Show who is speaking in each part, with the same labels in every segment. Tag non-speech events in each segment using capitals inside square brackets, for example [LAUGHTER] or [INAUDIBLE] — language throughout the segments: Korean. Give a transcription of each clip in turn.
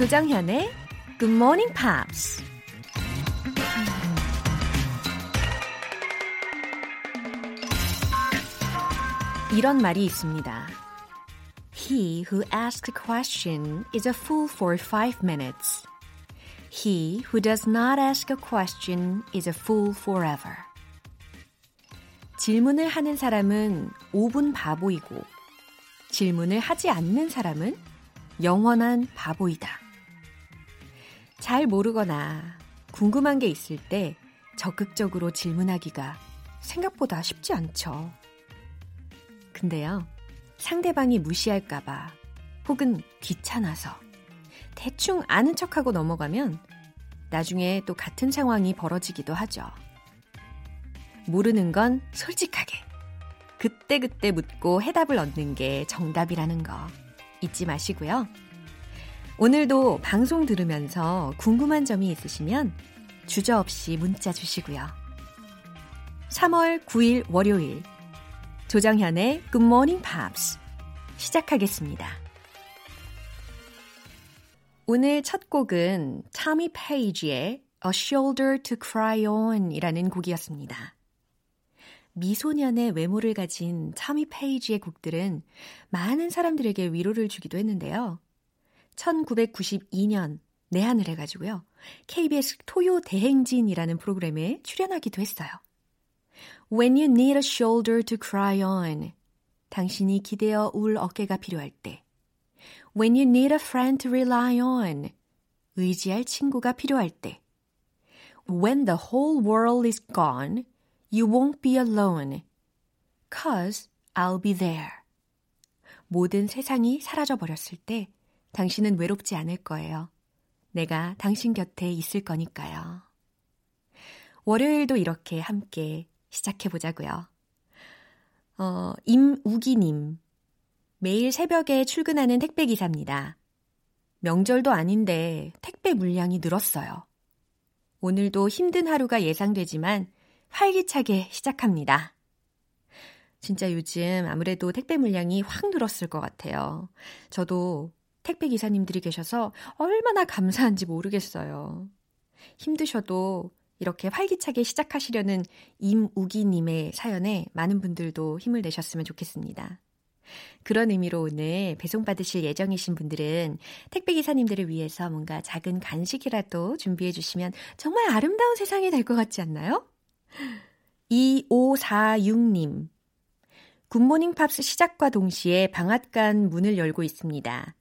Speaker 1: 조정현의 Good Morning Pops. 이런 말이 있습니다. He who asks a question is a fool for five minutes. He who does not ask a question is a fool forever. 질문을 하는 사람은 5분 바보이고, 질문을 하지 않는 사람은 영원한 바보이다. 잘 모르거나 궁금한 게 있을 때 적극적으로 질문하기가 생각보다 쉽지 않죠. 근데요, 상대방이 무시할까봐 혹은 귀찮아서 대충 아는 척하고 넘어가면 나중에 또 같은 상황이 벌어지기도 하죠. 모르는 건 솔직하게 그때그때 묻고 해답을 얻는 게 정답이라는 거 잊지 마시고요. 오늘도 방송 들으면서 궁금한 점이 있으시면 주저없이 문자 주시고요. 3월 9일 월요일 조정현의 Good Morning Pops 시작하겠습니다. 오늘 첫 곡은 타미 페이지의 A Shoulder to Cry On 이라는 곡이었습니다. 미소년의 외모를 가진 타미 페이지의 곡들은 많은 사람들에게 위로를 주기도 했는데요. 1992년 내한을 해가지고요. KBS 토요 대행진이라는 프로그램에 출연하기도 했어요. When you need a shoulder to cry on. 당신이 기대어 울 어깨가 필요할 때. When you need a friend to rely on. 의지할 친구가 필요할 때. When the whole world is gone, you won't be alone. Cause I'll be there. 모든 세상이 사라져 버렸을 때 당신은 외롭지 않을 거예요. 내가 당신 곁에 있을 거니까요. 월요일도 이렇게 함께 시작해 보자고요. 어, 임우기 님. 매일 새벽에 출근하는 택배 기사입니다. 명절도 아닌데 택배 물량이 늘었어요. 오늘도 힘든 하루가 예상되지만 활기차게 시작합니다. 진짜 요즘 아무래도 택배 물량이 확 늘었을 것 같아요. 저도 택배 기사님들이 계셔서 얼마나 감사한지 모르겠어요. 힘드셔도 이렇게 활기차게 시작하시려는 임우기님의 사연에 많은 분들도 힘을 내셨으면 좋겠습니다. 그런 의미로 오늘 배송받으실 예정이신 분들은 택배기사님들을 위해서 뭔가 작은 간식이라도 준비해 주시면 정말 아름다운 세상이 될 것 같지 않나요? 2546님. 굿모닝 팝스 시작과 동시에 방앗간 문을 열고 있습니다.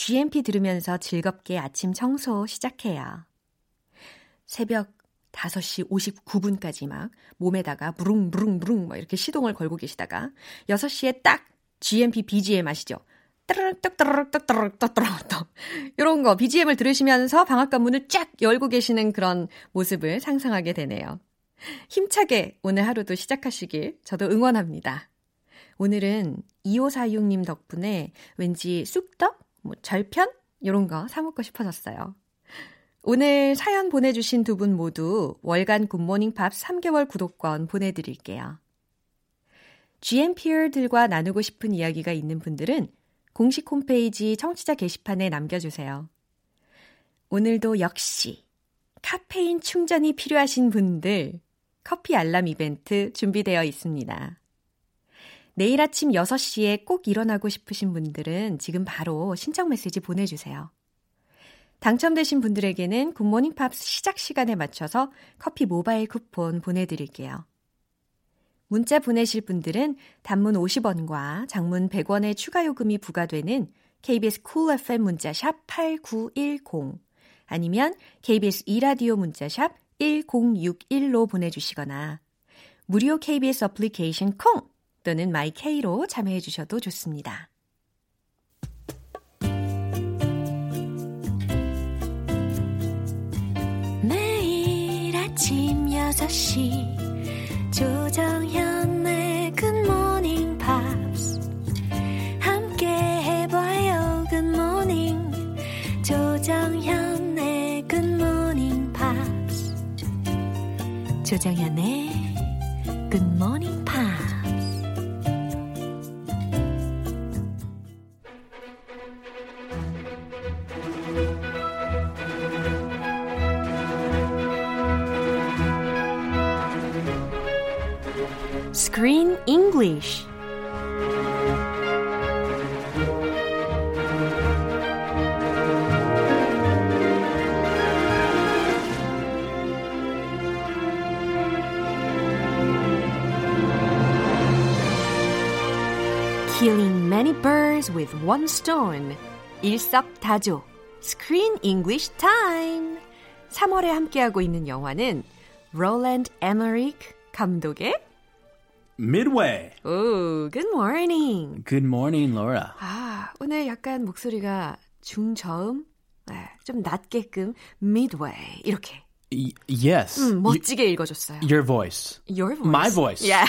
Speaker 1: GMP 들으면서 즐겁게 아침 청소 시작해요. 새벽 5시 59분까지 막 몸에다가 무릉무릉무릉 막 이렇게 시동을 걸고 계시다가 6시에 딱 GMP BGM 아시죠? 따르륵따르륵따르륵따르륵따르륵 이런 거 BGM을 들으시면서 방앗간 문을 쫙 열고 계시는 그런 모습을 상상하게 되네요. 힘차게 오늘 하루도 시작하시길 저도 응원합니다. 오늘은 2546님 덕분에 왠지 쑥떡, 뭐 절편 이런 거 사먹고 싶어졌어요. 오늘 사연 보내주신 두 분 모두 월간 굿모닝 팝 3개월 구독권 보내드릴게요. GMPR들과 나누고 싶은 이야기가 있는 분들은 공식 홈페이지 청취자 게시판에 남겨주세요. 오늘도 역시 카페인 충전이 필요하신 분들 커피 알람 이벤트 준비되어 있습니다. 내일 아침 6시에 꼭 일어나고 싶으신 분들은 지금 바로 신청 메시지 보내주세요. 당첨되신 분들에게는 굿모닝 팝스 시작 시간에 맞춰서 커피 모바일 쿠폰 보내드릴게요. 문자 보내실 분들은 단문 50원과 장문 100원의 추가 요금이 부과되는 KBS Cool FM 문자샵 8910 아니면 KBS 이라디오 문자샵 1061로 보내주시거나 무료 KBS 어플리케이션 콩 또는 마이케이로 참여해 주셔도 좋습니다. 매일 아침 6시 조정현의 굿모닝 팝스 함께 해봐요 굿모닝 조정현의 굿모닝 팝스 조정현의 굿모닝 birds with one stone. 일석다조. Screen English Time. 3월에 함께하고 있는 영화는 Roland Emmerich 감독의
Speaker 2: Midway.
Speaker 1: 오, good morning.
Speaker 2: Good morning, Laura.
Speaker 1: 아, 오늘 약간 목소리가 중저음, 네, 좀 낮게끔 midway 이렇게
Speaker 2: Y- yes.
Speaker 1: 음, 멋지게 읽어줬어요.
Speaker 2: Y- your voice.
Speaker 1: Your voice.
Speaker 2: My voice.
Speaker 1: Yeah.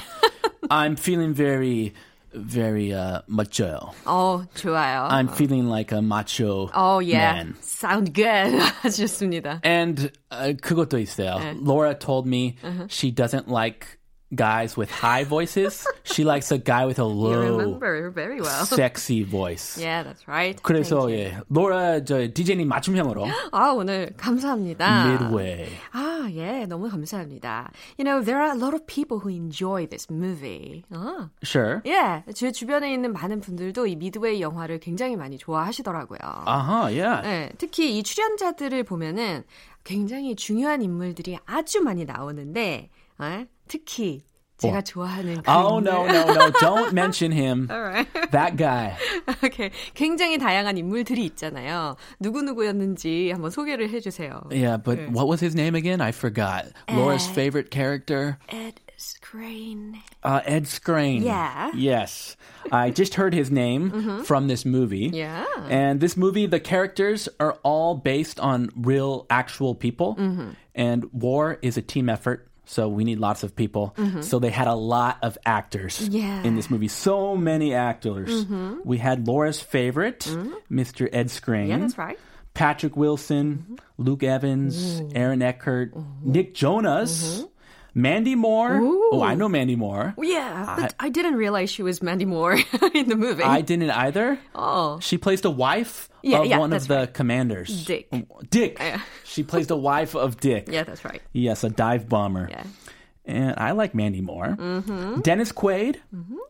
Speaker 2: I'm feeling very, very uh, macho.
Speaker 1: 어, 좋아요.
Speaker 2: I'm feeling like a macho
Speaker 1: oh, yeah.
Speaker 2: man.
Speaker 1: Sound good. [LAUGHS] 아주 좋습니다.
Speaker 2: And uh, 그것도 있어요. Laura told me
Speaker 1: Uh-huh.
Speaker 2: she doesn't like guys with high voices. she likes a guy with a
Speaker 1: You
Speaker 2: low,
Speaker 1: remember very well.
Speaker 2: sexy voice.
Speaker 1: Yeah, that's right.
Speaker 2: 그래서
Speaker 1: you.
Speaker 2: 예, 로라 저 DJ님 맞춤형으로
Speaker 1: 아, 오늘 감사합니다.
Speaker 2: Midway.
Speaker 1: 아, 예, 너무 감사합니다. You know, there are a lot of people who enjoy this movie. 아,
Speaker 2: Sure.
Speaker 1: 예, 제 주변에 있는 많은 분들도 이 미드웨이 영화를 굉장히 많이 좋아하시더라고요.
Speaker 2: Uh-huh, yeah.
Speaker 1: 네, 특히 이 출연자들을 보면은 굉장히 중요한 인물들이 아주 많이 나오는데, 예, 특히 제가
Speaker 2: 어.
Speaker 1: 좋아하는 그
Speaker 2: Oh
Speaker 1: 인물.
Speaker 2: no no no! Don't [LAUGHS] mention him.
Speaker 1: Alright.
Speaker 2: That guy.
Speaker 1: 오케이. 굉장히 다양한 인물들이 있잖아요. 누구누구였는지 한번 소개를 해주세요.
Speaker 2: Yeah, but
Speaker 1: 네.
Speaker 2: what was his name again? I forgot. Laura's
Speaker 1: Ed.
Speaker 2: favorite character,
Speaker 1: Ed Skrein.
Speaker 2: uh, Ed Skrein.
Speaker 1: Yeah.
Speaker 2: Yes, I just heard his name from this movie.
Speaker 1: Yeah.
Speaker 2: And this movie, the characters are all based on real, actual people. And war is a team effort. So we need lots of people. Mm-hmm. So they had a lot of actors
Speaker 1: Yeah.
Speaker 2: in this movie. So many actors. Mm-hmm. We had Laura's favorite, mm-hmm. Mr. Ed Skrein.
Speaker 1: Yeah, that's right.
Speaker 2: Patrick Wilson, Luke Evans, Aaron Eckhart, Nick Jonas, Mandy Moore. Oh, I know Mandy Moore.
Speaker 1: Yeah, but I, didn't realize she was Mandy Moore [LAUGHS] in the movie.
Speaker 2: I didn't either.
Speaker 1: oh.
Speaker 2: She plays the wife
Speaker 1: Yeah,
Speaker 2: of
Speaker 1: yeah,
Speaker 2: one of the
Speaker 1: right.
Speaker 2: commanders.
Speaker 1: Dick.
Speaker 2: Dick.
Speaker 1: Yeah.
Speaker 2: She plays the wife of Dick.
Speaker 1: Yeah, that's right.
Speaker 2: Yes, a dive bomber.
Speaker 1: Yeah.
Speaker 2: And I like Mandy Moore.
Speaker 1: Mm-hmm.
Speaker 2: Dennis Quaid,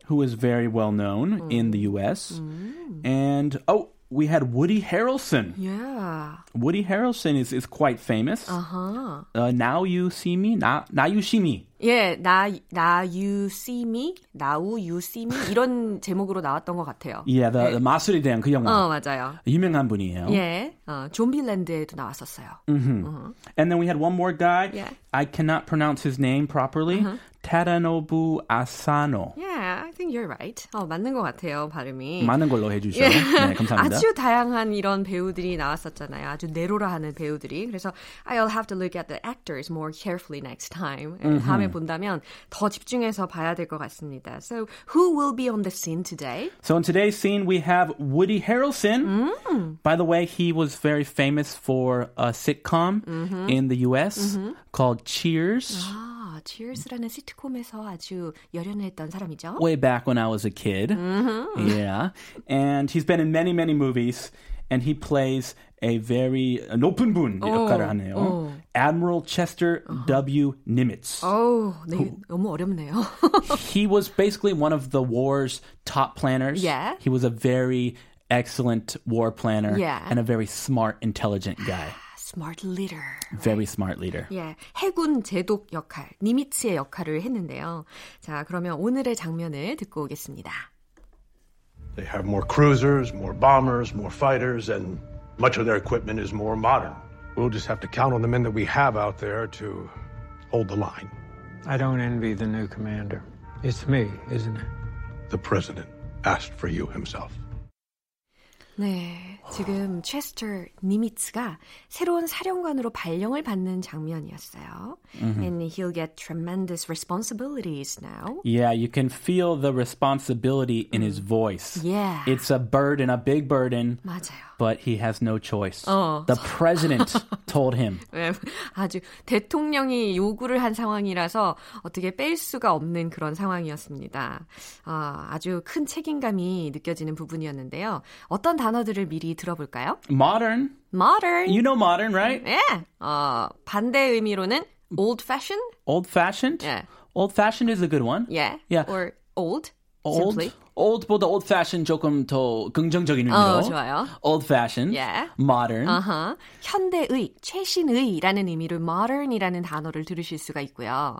Speaker 2: who is very well known in the U.S.
Speaker 1: Mm.
Speaker 2: And, oh, we had Woody Harrelson.
Speaker 1: Yeah.
Speaker 2: Woody Harrelson is, is quite famous.
Speaker 1: Uh-huh.
Speaker 2: Uh, now you see me, now, now you see me.
Speaker 1: 예, 나, 나, you see me? now you see me? 이런 [LAUGHS] 제목으로 나왔던 것 같아요.
Speaker 2: Yeah, the, the 마술에 대한 그 영화.
Speaker 1: 어, 맞아요.
Speaker 2: 유명한 분이에요.
Speaker 1: 예, 어, 좀비랜드에도 나왔었어요.
Speaker 2: And then we had one more guy.
Speaker 1: Yeah.
Speaker 2: I cannot pronounce his name properly. Tadanobu Asano.
Speaker 1: Yeah, I think you're right. 어, 맞는 것 같아요, 발음이.
Speaker 2: 많은 걸로 해주셔. 네, 감사합니다.
Speaker 1: 아주 다양한 이런 배우들이 나왔었잖아요. 아주 내로라 하는 배우들이. 그래서 I'll have to look at the actors more carefully next time. 예, 다음에 본다면 더 집중해서 봐야 될 것 같습니다. So, who will be on the scene today?
Speaker 2: So in today's scene, we have Woody Harrelson. By the way, he was very famous for a sitcom in the U.S. called Cheers.
Speaker 1: 아, Cheers라는 시트콤에서 아주 열연했던 사람이죠.
Speaker 2: way back when I was a kid. Yeah. And he's been in many, many movies. And he plays a very 높은 분 역할을 하네요. Admiral Chester W. Nimitz.
Speaker 1: 어우, 네, 너무 어렵네요. [LAUGHS]
Speaker 2: He was basically one of the war's top planners.
Speaker 1: Yeah.
Speaker 2: He was a very excellent war planner
Speaker 1: Yeah.
Speaker 2: and a very smart, intelligent guy.
Speaker 1: Smart leader.
Speaker 2: Very smart leader.
Speaker 1: 예, 해군 제독 역할, 니미츠의 역할을 했는데요. 자, 그러면 오늘의 장면을 듣고 오겠습니다.
Speaker 3: They have more cruisers, more bombers, more fighters, and much of their equipment is more modern. We'll just have to count on the men that we have out there to hold the line.
Speaker 4: I don't envy the new commander. It's me, isn't it?
Speaker 3: The president asked for you himself.
Speaker 1: 네, 지금 체스터 니미츠가 새로운 사령관으로 발령을 받는 장면이었어요. And he'll get tremendous responsibilities now.
Speaker 2: Yeah, you can feel the responsibility in his voice.
Speaker 1: Yeah.
Speaker 2: It's a burden, a big burden,
Speaker 1: 맞아요.
Speaker 2: But he has no choice.
Speaker 1: 어.
Speaker 2: The president told him.
Speaker 1: 네, 아주 대통령이 요구를 한 상황이라서 어떻게 뺄 수가 없는 그런 상황이었습니다. 아, 아주 큰 책임감이 느껴지는 부분이었는데요. 어떤 단어들을 미리 들어볼까요?
Speaker 2: Modern.
Speaker 1: modern.
Speaker 2: You know modern, right?
Speaker 1: 예. 어, 반대 의미로는 old fashioned.
Speaker 2: Old fashioned.
Speaker 1: 예.
Speaker 2: Old fashioned is a good one.
Speaker 1: Yeah.
Speaker 2: Yeah.
Speaker 1: Or old.
Speaker 2: Old
Speaker 1: simply.
Speaker 2: old보다 old fashioned 조금 더 긍정적인 의미로.
Speaker 1: 어, 좋아요.
Speaker 2: Old fashioned.
Speaker 1: Yeah.
Speaker 2: Modern.
Speaker 1: 아하. 현대의, 최신의라는 의미로 modern이라는 단어를 들으실 수가 있고요.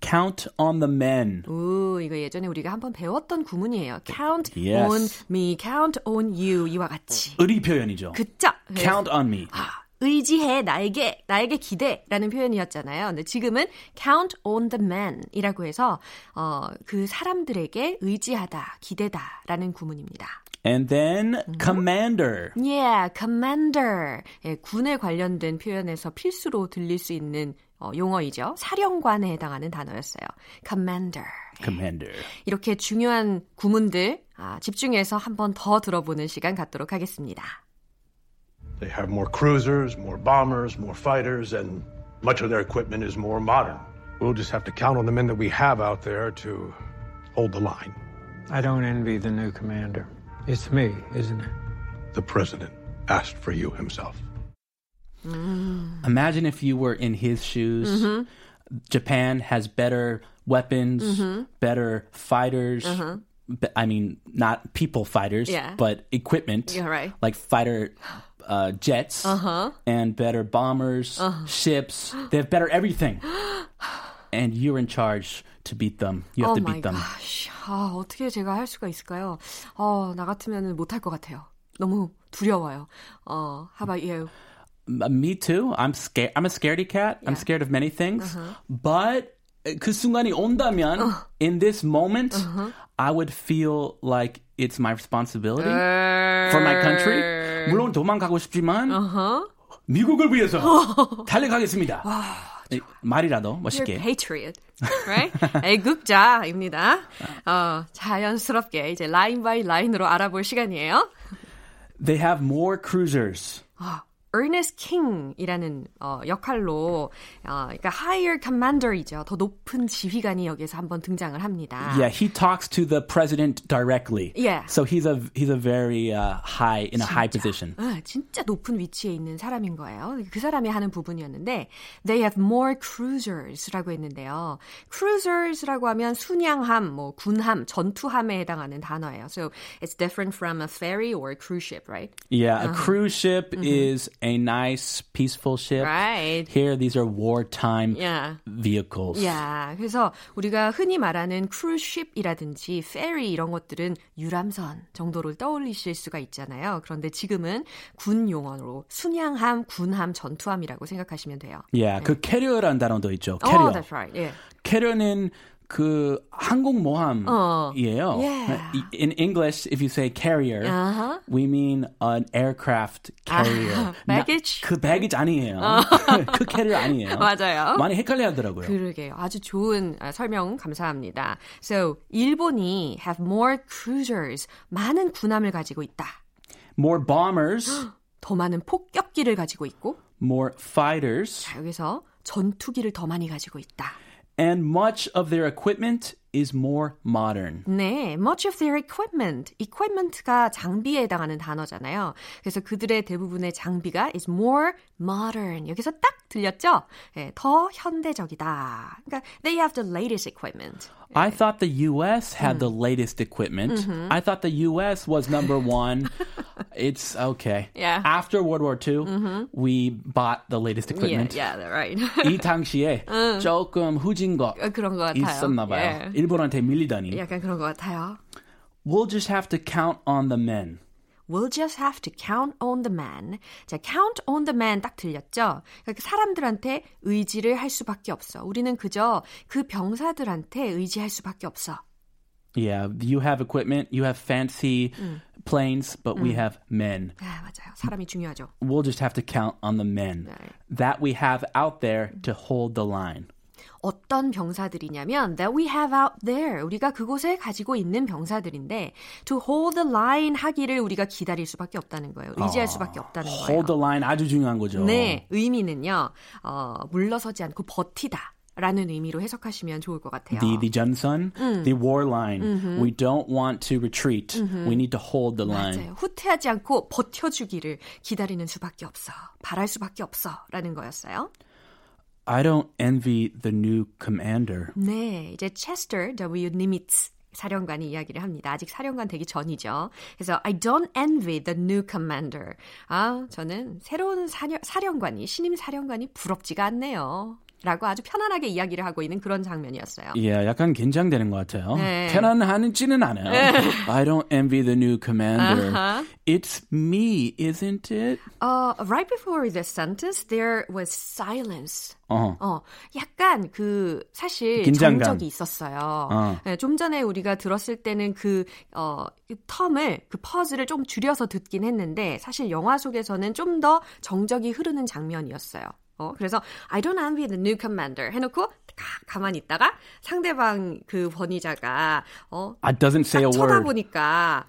Speaker 2: Count on the men.
Speaker 1: 오, 이거 예전에 우리가 한번 배웠던 구문이에요. Count
Speaker 2: Yes.
Speaker 1: on me, count on you 이와 같이.
Speaker 2: 의리 표현이죠.
Speaker 1: 그쵸?
Speaker 2: Count on me.
Speaker 1: 아, 의지해 나에게 나에게 기대라는 표현이었잖아요. 근데 지금은 count on the man 이라고 해서 어, 그 사람들에게 의지하다, 기대다라는 구문입니다.
Speaker 2: And then commander.
Speaker 1: Yeah, commander. 예, 군에 관련된 표현에서 필수로 들릴 수 있는 어, 용어이죠. 사령관에 해당하는 단어였어요. commander.
Speaker 2: Commander.
Speaker 1: 이렇게 중요한 구문들 아, 집중해서 한번 더 들어보는 시간 갖도록 하겠습니다.
Speaker 3: They have more cruisers, more bombers, more fighters, and much of their equipment is more modern. We'll just have to count on the men that we have out there to hold the line.
Speaker 4: I don't envy the new commander. It's me, isn't it?
Speaker 3: The president asked for you himself.
Speaker 2: Imagine if you were in his shoes.
Speaker 1: Mm-hmm.
Speaker 2: Japan has better weapons,
Speaker 1: Mm-hmm.
Speaker 2: better fighters. Be- I mean, not people fighters.
Speaker 1: Yeah.
Speaker 2: but equipment.
Speaker 1: Yeah, right.
Speaker 2: Like fighter [GASPS] uh, jets
Speaker 1: Uh-huh.
Speaker 2: and better bombers, ships. They have better everything. [GASPS] and you're in charge to beat them. You have
Speaker 1: oh
Speaker 2: to
Speaker 1: my
Speaker 2: beat them.
Speaker 1: gosh. 아, 어떻게 제가 할 수가 있을까요? 어, 나 같으면 못할 것 같아요. 너무 두려워요. 어, how about you?
Speaker 2: Uh, Me too. I'm scared. I'm a scaredy cat. I'm scared of many things.
Speaker 1: Uh-huh.
Speaker 2: But 그 순간이 온다면, in this moment, I would feel like it's my responsibility for my country. 물론 도망가고 싶지만 미국을 위해서 [LAUGHS] 달려가겠습니다. 이, 말이라도
Speaker 1: You're
Speaker 2: 멋있게.
Speaker 1: patriot, right? [LAUGHS] 애국자입니다. 어, 자연스럽게 이제 라인 바이 라인으로 알아볼 시간이에요.
Speaker 2: They have more cruisers.
Speaker 1: 아, Ernest King이라는 어, 역할로 어, 그러니까 higher commander이죠. 더 높은 지휘관이 여기서 한번 등장을 합니다.
Speaker 2: Yeah, he talks to the president directly.
Speaker 1: Yeah.
Speaker 2: So he's a he's a very uh, high in a high position.
Speaker 1: 아, 진짜 높은 위치에 있는 사람인 거예요. 그 사람이 하는 부분이었는데 they have more cruisers라고 했는데요. cruisers라고 하면 순양함, 뭐 군함, 전투함에 해당하는 단어예요. So it's different from a ferry or a cruise ship, right?
Speaker 2: Yeah, a cruise ship is a nice, peaceful ship.
Speaker 1: Right.
Speaker 2: Here, these are wartime
Speaker 1: Yeah.
Speaker 2: vehicles.
Speaker 1: Yeah, 그래서 우리가 흔히 말하는 cruise ship이라든지 ferry 이런 것들은 유람선 정도로 떠올리실 수가 있잖아요. 그런데 지금은 군 용어로 순양함, 군함, 전투함이라고 생각하시면 돼요.
Speaker 2: Yeah, 그 carrier라는 단어도 있죠.
Speaker 1: Oh,
Speaker 2: carrier.
Speaker 1: that's right. 예.
Speaker 2: carrier는 그 항공모함이에요.
Speaker 1: Yeah.
Speaker 2: In English, if you say carrier,
Speaker 1: Uh-huh.
Speaker 2: we mean an aircraft carrier.
Speaker 1: 아, baggage?
Speaker 2: 나- 그 baggage 아니에요. 그 캐리어 아니에요.
Speaker 1: 맞아요.
Speaker 2: 많이 헷갈려 하더라고요.
Speaker 1: 그러게요. 아주 좋은 아, 설명 감사합니다. So, 일본이 have more cruisers, 많은 군함을 가지고 있다.
Speaker 2: More bombers,
Speaker 1: 더 많은 폭격기를 가지고 있고,
Speaker 2: more fighters,
Speaker 1: 자, 여기서 전투기를 더 많이 가지고 있다.
Speaker 2: and much of their equipment is more modern.
Speaker 1: 네, much of their equipment. equipment가 장비에 해당하는 단어잖아요. 그래서 그들의 대부분의 장비가 is more modern. 여기서 딱 들렸죠? 네, 더 현대적이다. 그러니까 they have the latest equipment.
Speaker 2: I thought the U.S. had the latest equipment. I thought the U.S. was number one. [LAUGHS] it's okay.
Speaker 1: Yeah.
Speaker 2: After World War II, we bought the latest
Speaker 1: Yeah,
Speaker 2: equipment.
Speaker 1: yeah, right.
Speaker 2: 이 당시에 조금 후진 거
Speaker 1: 어, 그런 것 같아요.
Speaker 2: 있었나 봐요.
Speaker 1: 예.
Speaker 2: 일본한테 밀리다니.
Speaker 1: 약간 그런 것 같아요.
Speaker 2: We'll just have to count on the men.
Speaker 1: We'll just have to count on the man. 자, count on the man 딱 들렸죠? 그러니까 사람들한테 의지를 할 수밖에 없어. 우리는 그저 그 병사들한테 의지할 수밖에 없어.
Speaker 2: Yeah, you have equipment, you have fancy planes, but we have men.
Speaker 1: 아, 맞아요. 사람이 중요하죠.
Speaker 2: We'll just have to count on the men
Speaker 1: Right.
Speaker 2: that we have out there to hold the line.
Speaker 1: 어떤 병사들이냐면 that we have out there. 우리가 그곳에 가지고 있는 병사들인데 to hold the line 하기를 우리가 기다릴 수밖에 없다는 거예요. 의지할 수밖에 없다는 거예요.
Speaker 2: Hold the line 아주 중요한 거죠.
Speaker 1: 네, 의미는요. 어, 물러서지 않고 버티다. 라는 의미로 해석하시면 좋을 것 같아요.
Speaker 2: The the 전선, the war line. We don't want to retreat. We need to hold the line.
Speaker 1: 맞아요. 후퇴하지 않고 버텨주기를 기다리는 수밖에 없어. 바랄 수밖에 없어. 라는 거였어요.
Speaker 2: I don't envy the new commander.
Speaker 1: 네, 이제 Chester W. Nimitz 사령관이 이야기를 합니다. 아직 사령관 되기 전이죠. 그래서 I don't envy the new commander. 아, 저는 새로운 사령, 사령관이 신임 사령관이 부럽지가 않네요. 라고 아주 편안하게 이야기를 하고 있는 그런 장면이었어요.
Speaker 2: 예, yeah, 약간 긴장되는 것 같아요. 네. 편안하지는 않아요. [LAUGHS] I don't envy the new commander. Uh-huh. It's me, isn't it?
Speaker 1: Uh, right before this sentence, there was silence. 어. 어, 약간 그 사실 긴장감. 정적이 있었어요. 어. 네, 좀 전에 우리가 들었을 때는 그 어, 텀을 그 퍼즐을 좀 줄여서 듣긴 했는데 사실 영화 속에서는 좀 더 정적이 흐르는 장면이었어요. 어, 그래서 I don't envy the new commander 해놓고 가, 가만히 있다가 상대방 그 번의자가 어,
Speaker 2: I doesn't say a word.
Speaker 1: 쳐다보니까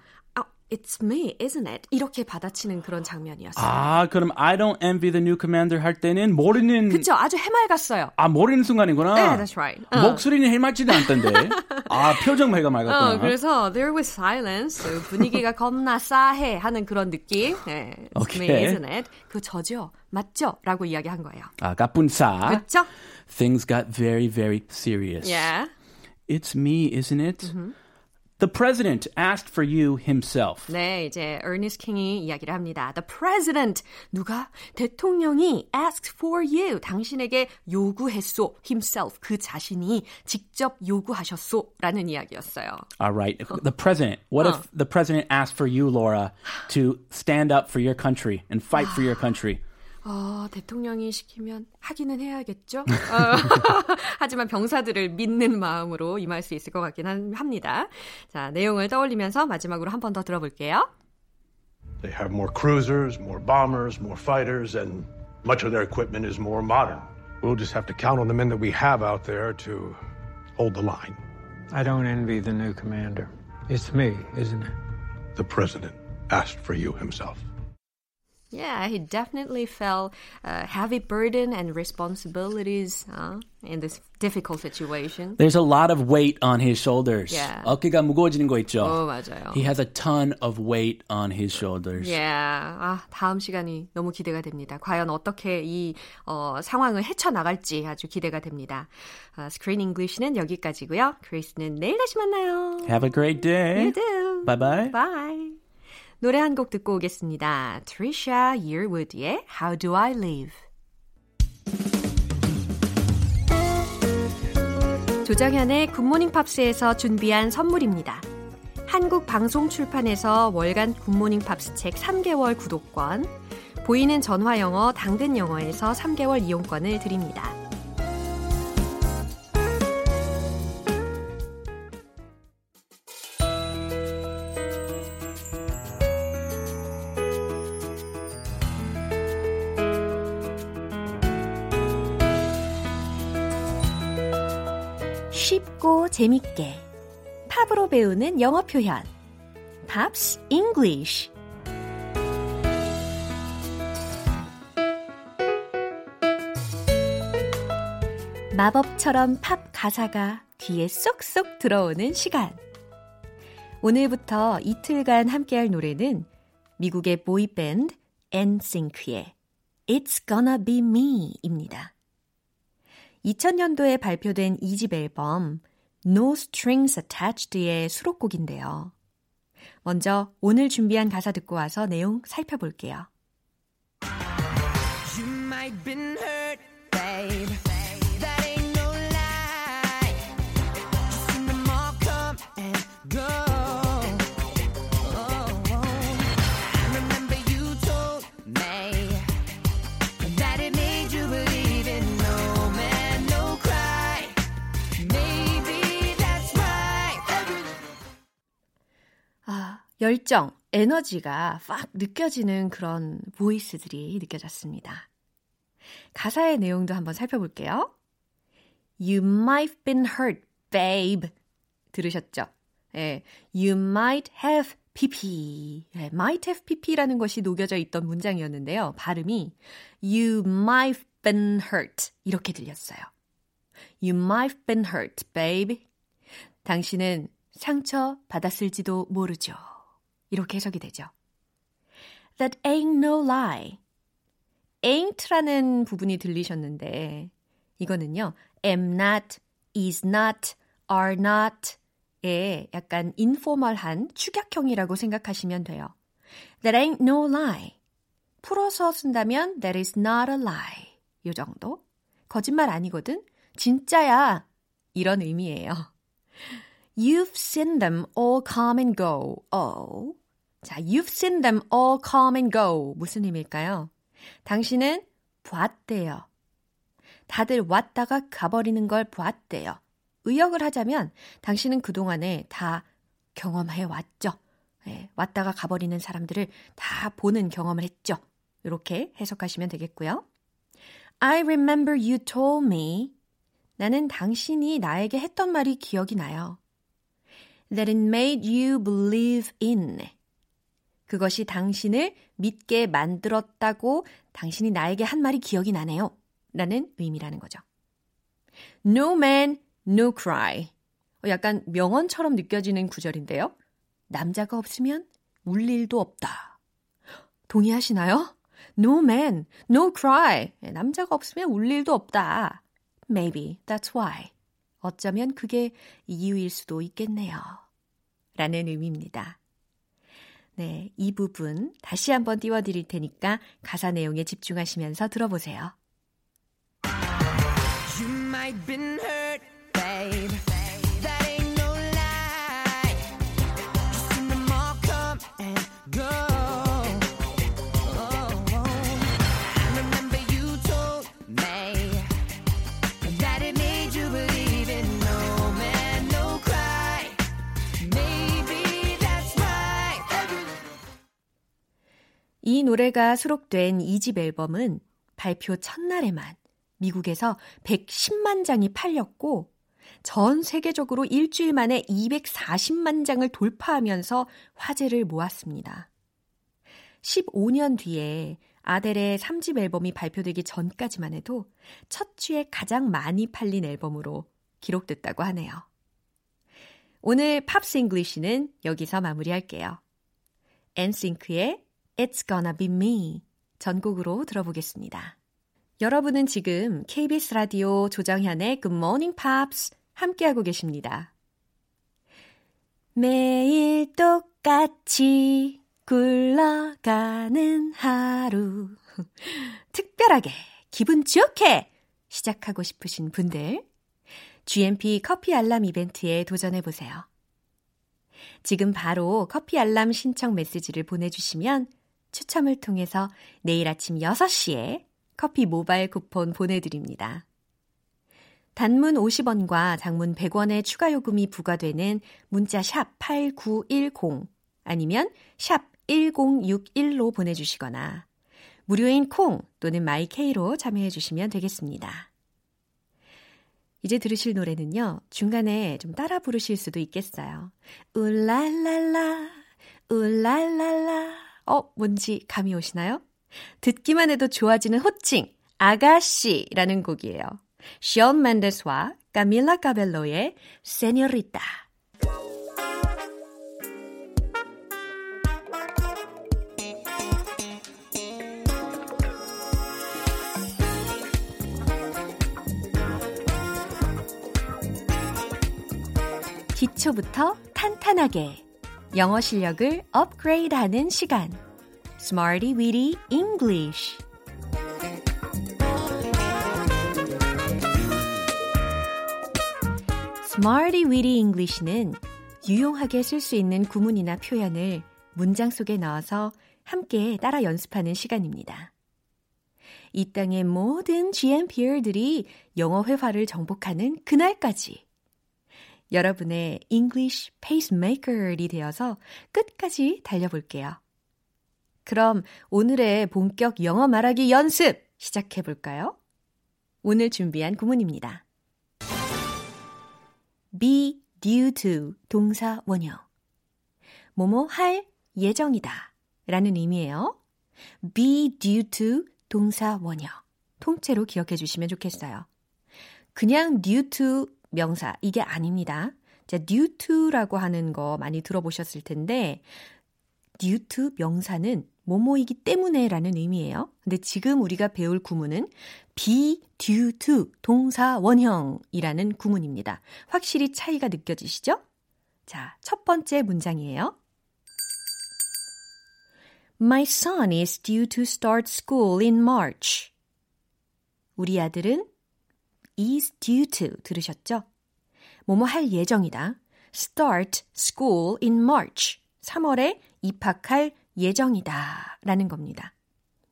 Speaker 1: It's me, isn't it? 이렇게 받아치는 그런 장면이었어요.
Speaker 2: 아, 그럼 I don't envy the new commander 할 때는 모르는
Speaker 1: 그쵸, 아주 해맑았어요.
Speaker 2: 아, 모르는 순간이구나.
Speaker 1: 네, that's right.
Speaker 2: 어. 목소리는 해맑지도 않던데. 아, 표정 해가 맑았구나.
Speaker 1: 어, 그래서 there was silence. 분위기가 겁나 싸해 하는 그런 느낌. 네, it's okay. me, isn't it? 그 저죠, 맞죠? 라고 이야기한 거예요.
Speaker 2: 아, 까뿐싸.
Speaker 1: 그쵸?
Speaker 2: Things got very, very serious.
Speaker 1: Yeah.
Speaker 2: It's me, isn't it? Mm-hmm. The president asked for you himself.
Speaker 1: 네, 이제 Ernest King이 이야기를 합니다. The president 누가 대통령이 asked for you 당신에게 요구했소 himself 그 자신이 직접 요구하셨소라는 이야기였어요.
Speaker 2: All right. The president. What if the president asked for you, Laura, to stand up for your country and fight for your country?
Speaker 1: 어, 대통령이 시키면 하기는 해야겠죠. 어, 하지만 병사들을 믿는 마음으로 임할 수 있을 것 같긴 합니다. 자, 내용을 떠올리면서 마지막으로 한 번 더 들어볼게요.
Speaker 3: They have more cruisers, more bombers, more fighters, and much of their equipment is more modern. We'll just have to count on the men that we have out there to hold the line.
Speaker 4: I don't envy the new commander. It's me, isn't it?
Speaker 3: The president asked for you himself.
Speaker 1: Yeah, he definitely felt a heavy burden and responsibilities uh, in this difficult situation.
Speaker 2: There's a lot of weight on his shoulders.
Speaker 1: Yeah.
Speaker 2: 어깨가 무거워지는 거 있죠.
Speaker 1: 어, 맞아요.
Speaker 2: He has a ton of weight on his shoulders.
Speaker 1: Yeah. 아, 다음 시간이 너무 기대가 됩니다. 과연 어떻게 이 어, 상황을 헤쳐나갈지 아주 기대가 됩니다. 아, Screen English는 여기까지고요. 크리스는 내일 다시 만나요.
Speaker 2: Have a great day.
Speaker 1: You do.
Speaker 2: Bye-bye.
Speaker 1: Bye. 노래 한 곡 듣고 오겠습니다. Trisha Yearwood의 How Do I Live 조정현의 굿모닝 팝스에서 준비한 선물입니다. 한국 방송 출판에서 월간 굿모닝 팝스 책 3개월 구독권, 보이는 전화 영어 당근 영어에서 3개월 이용권을 드립니다. 재밌게. 팝으로 배우는 영어 표현. Pops English. 마법처럼 팝 가사가 귀에 쏙쏙 들어오는 시간. 오늘부터 이틀간 함께할 노래는 미국의 보이밴드 엔싱크의 It's Gonna Be Me입니다. 2000년도에 발표된 2집 앨범 No Strings Attached의 수록곡인데요. 먼저 오늘 준비한 가사 듣고 와서 내용 살펴볼게요. You might been hurt, 열정, 에너지가 팍 느껴지는 그런 보이스들이 느껴졌습니다. 가사의 내용도 한번 살펴볼게요. You might have been hurt, babe. 들으셨죠? 예, you might have pp. 예, might have pp라는 것이 녹여져 있던 문장이었는데요. 발음이 you might have been hurt 이렇게 들렸어요. You might have been hurt, babe. 당신은 상처 받았을지도 모르죠. 이렇게 해석이 되죠. That ain't no lie. ain't라는 부분이 들리셨는데 이거는요. am not, is not, are not의 약간 인포멀한 축약형이라고 생각하시면 돼요. That ain't no lie. 풀어서 쓴다면 that is not a lie. 요 정도. 거짓말 아니거든. 진짜야. 이런 의미예요. You've seen them all come and go. Oh. 자, you've seen them all come and go. 무슨 의미일까요? 당신은 봤대요. 다들 왔다가 가버리는 걸 봤대요. 의역을 하자면 당신은 그동안에 다 경험해 왔죠. 네, 왔다가 가버리는 사람들을 다 보는 경험을 했죠. 이렇게 해석하시면 되겠고요. I remember you told me. 나는 당신이 나에게 했던 말이 기억이 나요. That it made you believe in. 그것이 당신을 믿게 만들었다고 당신이 나에게 한 말이 기억이 나네요. 라는 의미라는 거죠. No man, no cry. 어, 약간 명언처럼 느껴지는 구절인데요. 남자가 없으면 울 일도 없다. 동의하시나요? No man, no cry. 예, 남자가 없으면 울 일도 없다. Maybe that's why. 어쩌면 그게 이유일 수도 있겠네요. 라는 의미입니다. 네, 이 부분 다시 한번 띄워드릴 테니까 가사 내용에 집중하시면서 들어보세요. You might been hurt, babe. 이 노래가 수록된 2집 앨범은 발표 첫날에만 미국에서 110만 장이 팔렸고 전 세계적으로 일주일 만에 240만 장을 돌파하면서 화제를 모았습니다. 15년 뒤에 아델의 3집 앨범이 발표되기 전까지만 해도 첫 주에 가장 많이 팔린 앨범으로 기록됐다고 하네요. 오늘 Pops English는 여기서 마무리할게요. 엔싱크의 It's Gonna Be Me 전곡으로 들어보겠습니다. 여러분은 지금 KBS 라디오 조정현의 Good Morning Pops 함께하고 계십니다. 매일 똑같이 굴러가는 하루. [LAUGHS] 특별하게, 기분 좋게 시작하고 싶으신 분들, GMP 커피 알람 이벤트에 도전해보세요. 지금 바로 커피 알람 신청 메시지를 보내주시면 추첨을 통해서 내일 아침 6시에 커피 모바일 쿠폰 보내드립니다. 단문 50원과 장문 100원의 추가 요금이 부과되는 문자 샵 8910 아니면 샵 1061로 보내주시거나 무료인 콩 또는 마이케이로 참여해 주시면 되겠습니다. 이제 들으실 노래는요. 중간에 좀 따라 부르실 수도 있겠어요. 울랄랄라 울랄랄라 어, 뭔지 감이 오시나요? 듣기만 해도 좋아지는 호칭, 아가씨라는 곡이에요. 시온 맨데스와 까밀라 카벨로의 세뇨리타. 기초부터 탄탄하게 영어 실력을 업그레이드하는 시간. Smarty Weedy English. Smarty Weedy English는 유용하게 쓸 수 있는 구문이나 표현을 문장 속에 넣어서 함께 따라 연습하는 시간입니다. 이 땅의 모든 GMPR들이 영어 회화를 정복하는 그날까지 여러분의 English Pacemaker이 되어서 끝까지 달려볼게요. 그럼 오늘의 본격 영어 말하기 연습 시작해 볼까요? 오늘 준비한 구문입니다. be due to 동사 원형. 뭐뭐 할 예정이다 라는 의미예요. be due to 동사 원형. 통째로 기억해 주시면 좋겠어요. 그냥 due to 명사 이게 아닙니다. 자, due to라고 하는 거 많이 들어보셨을 텐데 due to 명사는 뭐뭐이기 때문에라는 의미예요. 근데 지금 우리가 배울 구문은 be due to 동사 원형이라는 구문입니다. 확실히 차이가 느껴지시죠? 자, 첫 번째 문장이에요. My son is due to start school in March. 우리 아들은 is due to 들으셨죠? 뭐뭐 할 예정이다. start school in March. 3월에 입학할 예정이다. 라는 겁니다.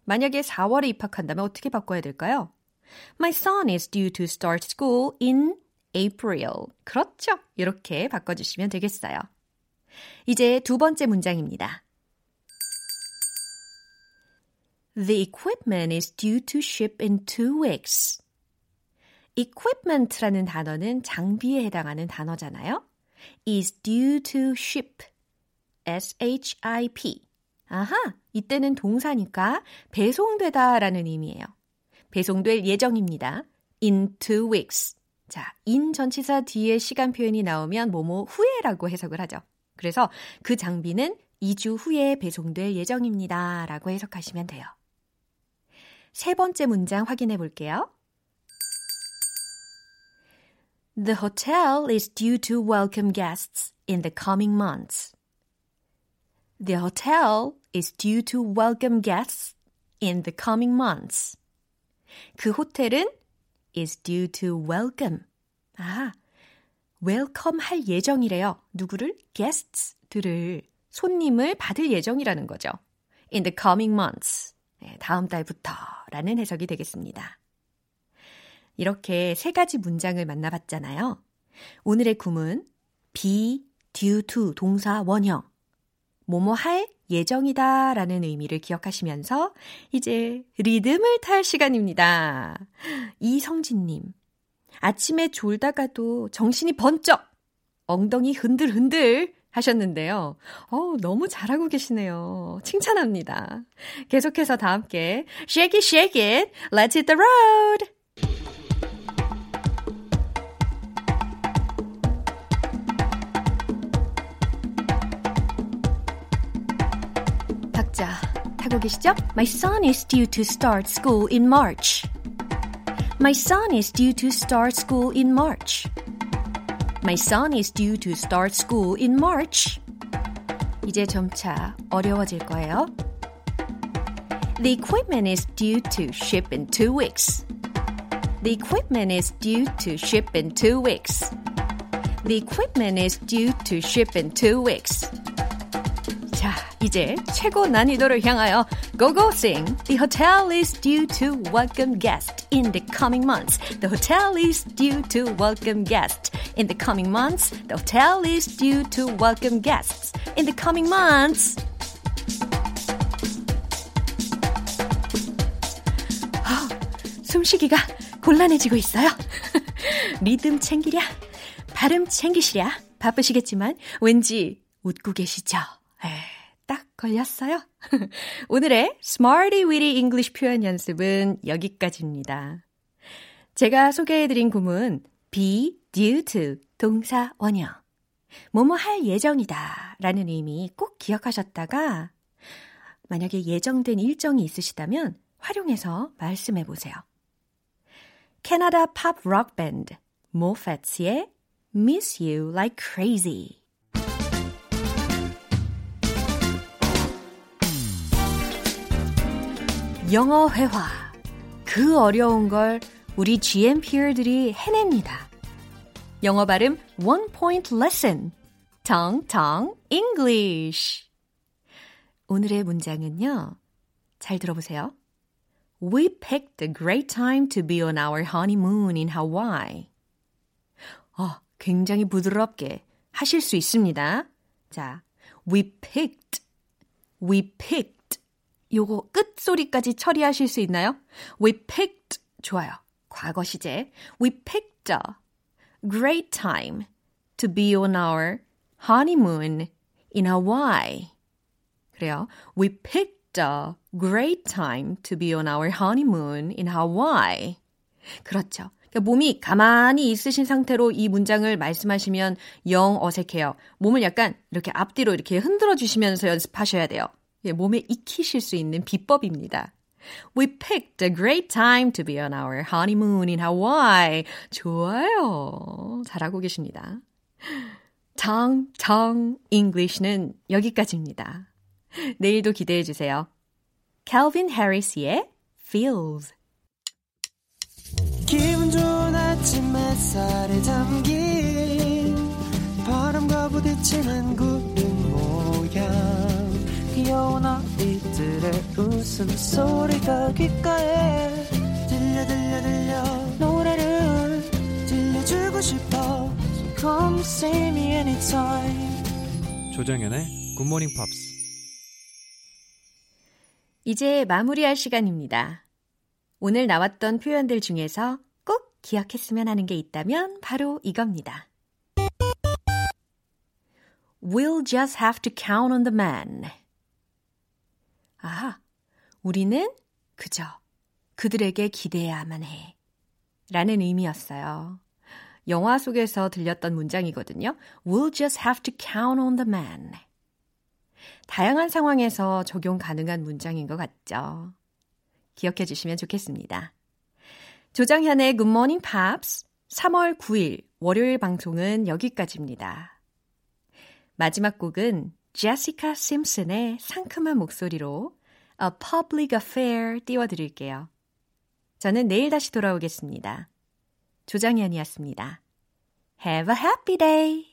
Speaker 1: 만약에 4월에 입학한다면 어떻게 바꿔야 될까요? My son is due to start school in April. 그렇죠. 이렇게 바꿔주시면 되겠어요. 이제 두 번째 문장입니다. The equipment is due to ship in two weeks. Equipment라는 단어는 장비에 해당하는 단어잖아요. is due to ship. S-H-I-P. 아하, 이때는 동사니까 배송되다 라는 의미예요. 배송될 예정입니다. in two weeks. 자, in 전치사 뒤에 시간 표현이 나오면 뭐뭐 후에라고 해석을 하죠. 그래서 그 장비는 2주 후에 배송될 예정입니다. 라고 해석하시면 돼요. 세 번째 문장 확인해 볼게요. The hotel is due to welcome guests in the coming months. The hotel is due to welcome guests in the coming months. 그 호텔은 is due to welcome. 아, welcome 할 예정이래요. 누구를? guests들을, 손님을 받을 예정이라는 거죠. in the coming months. 네, 다음 달부터 라는 해석이 되겠습니다. 이렇게 세 가지 문장을 만나봤잖아요. 오늘의 구문 be due to 동사 원형 뭐뭐 할 예정이다 라는 의미를 기억하시면서 이제 리듬을 탈 시간입니다. 이성진님, 아침에 졸다가도 정신이 번쩍! 엉덩이 흔들흔들 하셨는데요. 어 너무 잘하고 계시네요. 칭찬합니다. 계속해서 다 함께 Shake it, shake it, let's hit the road! 타고 계시죠? My son is due to start school in March. My son is due to start school in March. My son is due to start school in March. 이제 점차 어려워질 거예요. The equipment is due to ship in two weeks. The equipment is due to ship in two weeks. The equipment is due to ship in two weeks. 자, 이제 최고 난이도를 향하여 go sing. The hotel is due to welcome guests in the coming months. The hotel is due to welcome guests in the coming months. The hotel is due to welcome guests in the coming months. 숨쉬기가 곤란해지고 있어요. 리듬 챙기랴, 발음 챙기시랴 바쁘시겠지만 왠지 웃고 계시죠? 에, 딱 걸렸어요. [LAUGHS] 오늘의 Smarty Weedy English 표현 연습은 여기까지입니다. 제가 소개해드린 구문 be due to 동사 원형 뭐뭐 할 예정이다 라는 의미 꼭 기억하셨다가 만약에 예정된 일정이 있으시다면 활용해서 말씀해 보세요. 캐나다 팝 록 밴드 모패츠의 Miss You Like Crazy 영어 회화 그 어려운 걸 우리 GMPR들이 해냅니다. 영어 발음 One Point Lesson 정정 English 오늘의 문장은요. 잘 들어보세요. We picked a great time to be on our honeymoon in Hawaii. 어, 굉장히 부드럽게 하실 수 있습니다. 자, we picked, we picked. 요거 끝소리까지 처리하실 수 있나요? We picked. 좋아요. 과거 시제. We picked a great time to be on our honeymoon in Hawaii. 그래요. We picked a great time to be on our honeymoon in Hawaii. 그렇죠. 그러니까 몸이 가만히 있으신 상태로 이 문장을 말씀하시면 영 어색해요. 몸을 약간 이렇게 앞뒤로 이렇게 흔들어 주시면서 연습하셔야 돼요. 예, 몸에 익히실 수 있는 비법입니다. We picked a great time to be on our honeymoon in Hawaii. 좋아요. 잘하고 계십니다. 정, 정, English는 여기까지입니다. 내일도 기대해 주세요. Calvin Harris의 Feels. 기분 좋은 아침 햇살에 담긴 바람과 부딪히는 구름 모양 귀여운 아이들의 웃음소리가 귓가에 들려 들려 들려 노래를 들려주고 싶어 So come see me anytime
Speaker 5: 조정연의 굿모닝 팝스
Speaker 1: 이제 마무리할 시간입니다. 오늘 나왔던 표현들 중에서 꼭 기억했으면 하는 게 있다면 바로 이겁니다. We'll just have to count on the man. 아, 우리는 그저 그들에게 기대야만 해. 라는 의미였어요. 영화 속에서 들렸던 문장이거든요. We'll just have to count on the man. 다양한 상황에서 적용 가능한 문장인 것 같죠. 기억해 주시면 좋겠습니다. 조장현의 Good Morning Pops 3월 9일 월요일 방송은 여기까지입니다. 마지막 곡은 제시카 심슨의 상큼한 목소리로 A Public Affair 띄워드릴게요. 저는 내일 다시 돌아오겠습니다. 조장현이었습니다. Have a happy day!